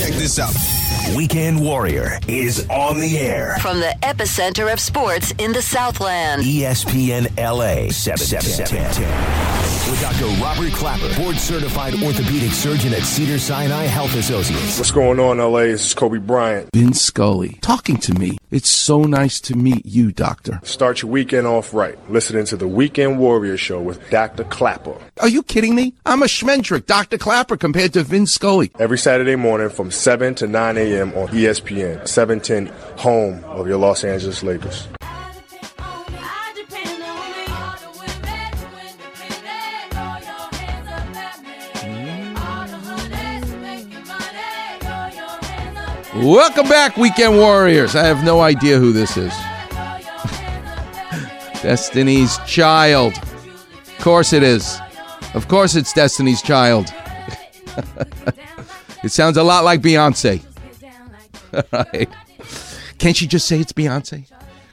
Check this out. Weekend Warrior is on the air. From the epicenter of sports in the Southland. ESPN LA 710. With Dr. Robert Klapper, board certified orthopedic surgeon at Cedar Sinai Health Associates. What's going on, LA? This is Kobe Bryant. Vin Scully, talking to me. It's so nice to meet you, Doctor. Start your weekend off right. Listening to the Weekend Warrior Show with Dr. Klapper. Are you kidding me? I'm a Schmendrick, Dr. Klapper, compared to Vin Scully. Every Saturday morning from 7 to 9 a.m. on ESPN, 710, home of your Los Angeles Lakers. Welcome back, Weekend Warriors. I have no idea who this is. Destiny's Child. Of course it is. Of course it's Destiny's Child. it sounds a lot like Beyonce. right. Can't she just say it's Beyonce?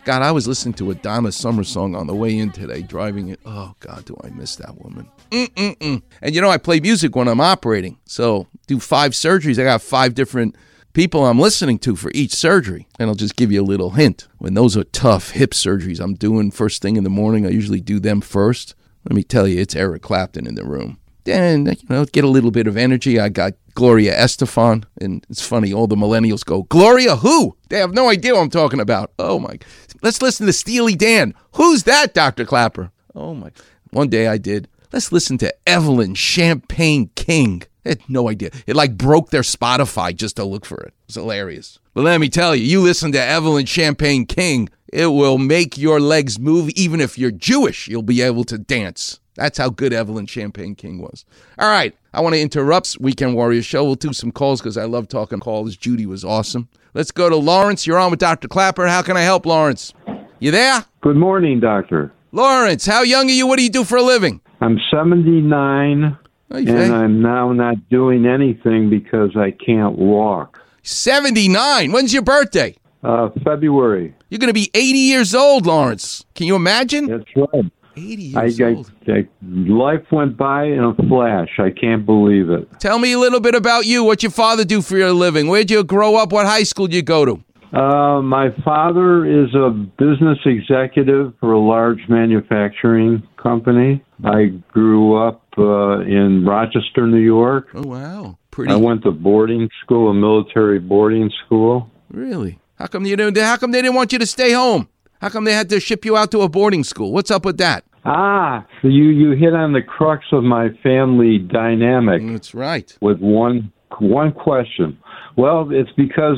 God, I was listening to a Donna Summer song on the way in today, driving it. Oh, God, do I miss that woman. Mm-mm-mm. And you know, I play music when I'm operating. So, do five surgeries. I got five different people I'm listening to for each surgery. And I'll just give you a little hint. When those are tough hip surgeries I'm doing first thing in the morning, I usually do them first. Let me tell you, it's Eric Clapton in the room. Then, you know, get a little bit of energy. I got Gloria Estefan. And it's funny, all the millennials go, Gloria who? They have no idea what I'm talking about. Oh, my. Let's listen to Steely Dan. Who's that, Dr. Klapper? Oh, my. One day I did. Let's listen to Evelyn Champagne King. Had no idea. It like broke their Spotify just to look for it. It was hilarious. But let me tell you, you listen to Evelyn Champagne King, it will make your legs move. Even if you're Jewish, you'll be able to dance. That's how good Evelyn Champagne King was. All right, I want to interrupt Weekend Warrior Show. We'll do some calls because I love talking calls. Judy was awesome. Let's go to Lawrence. You're on with Dr. Klapper. How can I help, Lawrence? You there? Good morning, doctor. Lawrence, how young are you? What do you do for a living? I'm 79 You and? I'm now not doing anything because I can't walk. 79. When's your birthday? Uh, February. You're going to be 80 years old, Lawrence. Can you imagine? That's right. 80 years I, old. I, life went by in a flash. I can't believe it. Tell me a little bit about you. What your father do for your living? Where'd you grow up? What high school did you go to? Uh, my father is a business executive for a large manufacturing company. I grew up uh, in Rochester, New York. Oh wow, pretty. I went to boarding school, a military boarding school. really? How come you didn't? How come they didn't want you to stay home? How come they had to ship you out to a boarding school? What's up with that? Ah, so you you hit on the crux of my family dynamic That's right. with one one question. Well, it's because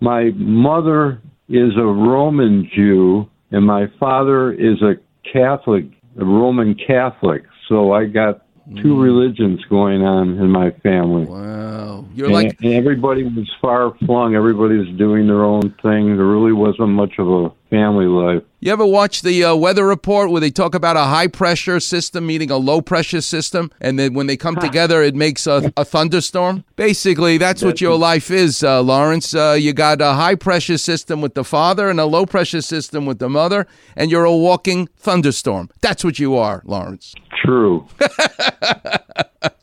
my mother is a Roman Jew and my father is a Catholic, a Roman Catholic. So I got two hmm. religions going on in my family. Wow, you're And, like and everybody was far flung. Everybody was doing their own thing. There really wasn't much of a family life. You ever watch the uh, weather report where they talk about a high pressure system meeting a low pressure system, and then when they come together, it makes a, a thunderstorm? Basically, that's what your life is, uh, Lawrence. Uh, you got a high pressure system with the father and a low pressure system with the mother, and you're a walking thunderstorm. That's what you are, Lawrence. True.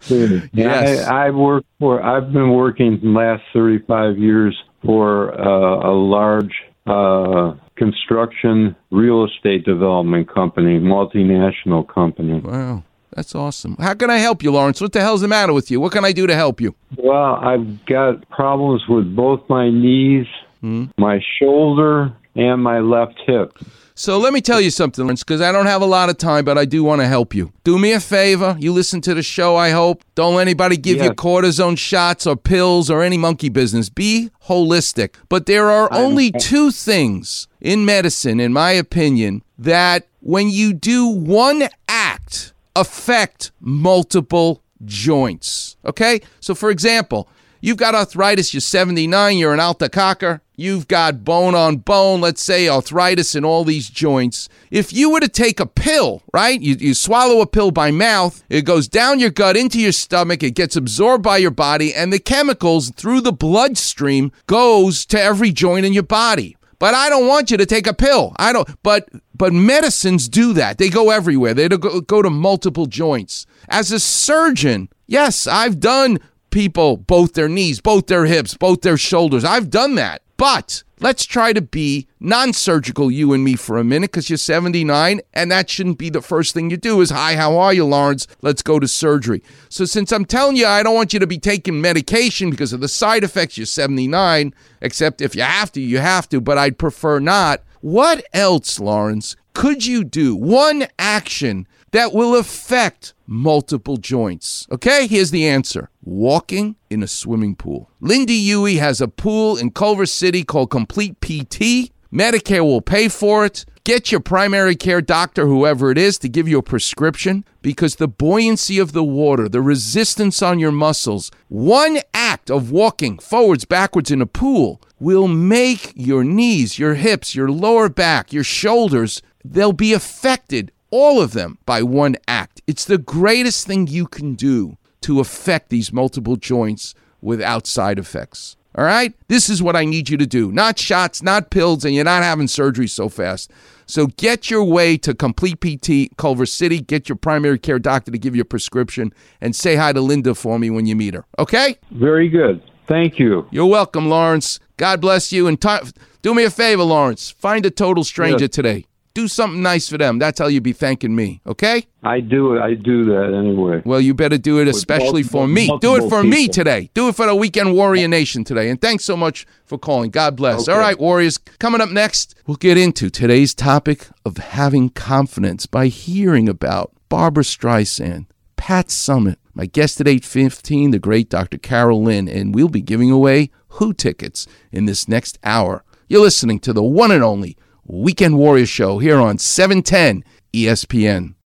Yes. yes. I, I work for. I've been working the last thirty-five years for uh, a large uh, construction real estate development company, multinational company. Wow, that's awesome. How can I help you, Lawrence? What the hell's the matter with you? What can I do to help you? Well, I've got problems with both my knees, hmm? my shoulder, and my left hip. So let me tell you something, Lawrence, because I don't have a lot of time, but I do want to help you. Do me a favor. You listen to the show, I hope. Don't let anybody give you cortisone shots or pills or any monkey business. Be holistic. But there are only two things in medicine, in my opinion, that when you do one act, affect multiple joints. Okay? So, for example, You've got arthritis, you're 79, you're an alta cocker, you've got bone on bone, let's say arthritis in all these joints. If you were to take a pill, right? You, you swallow a pill by mouth, it goes down your gut into your stomach, it gets absorbed by your body, and the chemicals through the bloodstream goes to every joint in your body. But I don't want you to take a pill. I don't. But but medicines do that. They go everywhere. They go, go to multiple joints. As a surgeon, yes, I've done people both their knees, both their hips, both their shoulders. I've done that. But let's try to be non-surgical you and me for a minute because you're 79 and that shouldn't be the first thing you do is hi how are you lawrence let's go to surgery so since i'm telling you i don't want you to be taking medication because of the side effects you're 79 except if you have to you have to but i'd prefer not what else lawrence could you do one action that will affect multiple joints. Okay, here's the answer walking in a swimming pool. Linda Huey has a pool in Culver City called Complete PT. Medicare will pay for it. Get your primary care doctor, whoever it is, to give you a prescription because the buoyancy of the water, the resistance on your muscles, one act of walking forwards, backwards in a pool will make your knees, your hips, your lower back, your shoulders, they'll be affected all of them by one act. It's the greatest thing you can do to affect these multiple joints without side effects. All right? This is what I need you to do. Not shots, not pills, and you're not having surgery so fast. So get your way to Complete PT Culver City. Get your primary care doctor to give you a prescription and say hi to Linda for me when you meet her. Okay? Very good. Thank you. You're welcome, Lawrence. God bless you. And t- do me a favor, Lawrence. Find a total stranger yes. today do something nice for them. That's how you'd be thanking me, okay? I do it. I do that anyway. Well, you better do it especially for me. Do it for people. me today. Do it for the Weekend Warrior Nation today. And thanks so much for calling. God bless. Okay. All right, Warriors. Coming up next, we'll get into today's topic of having confidence by hearing about Barbra Streisand, Pat Summitt, my guest at 8:15, the great Dr. Carol Lynn, and we'll be giving away Who tickets in this next hour. You're listening to the one and only Weekend Warrior Show here on 710 ESPN.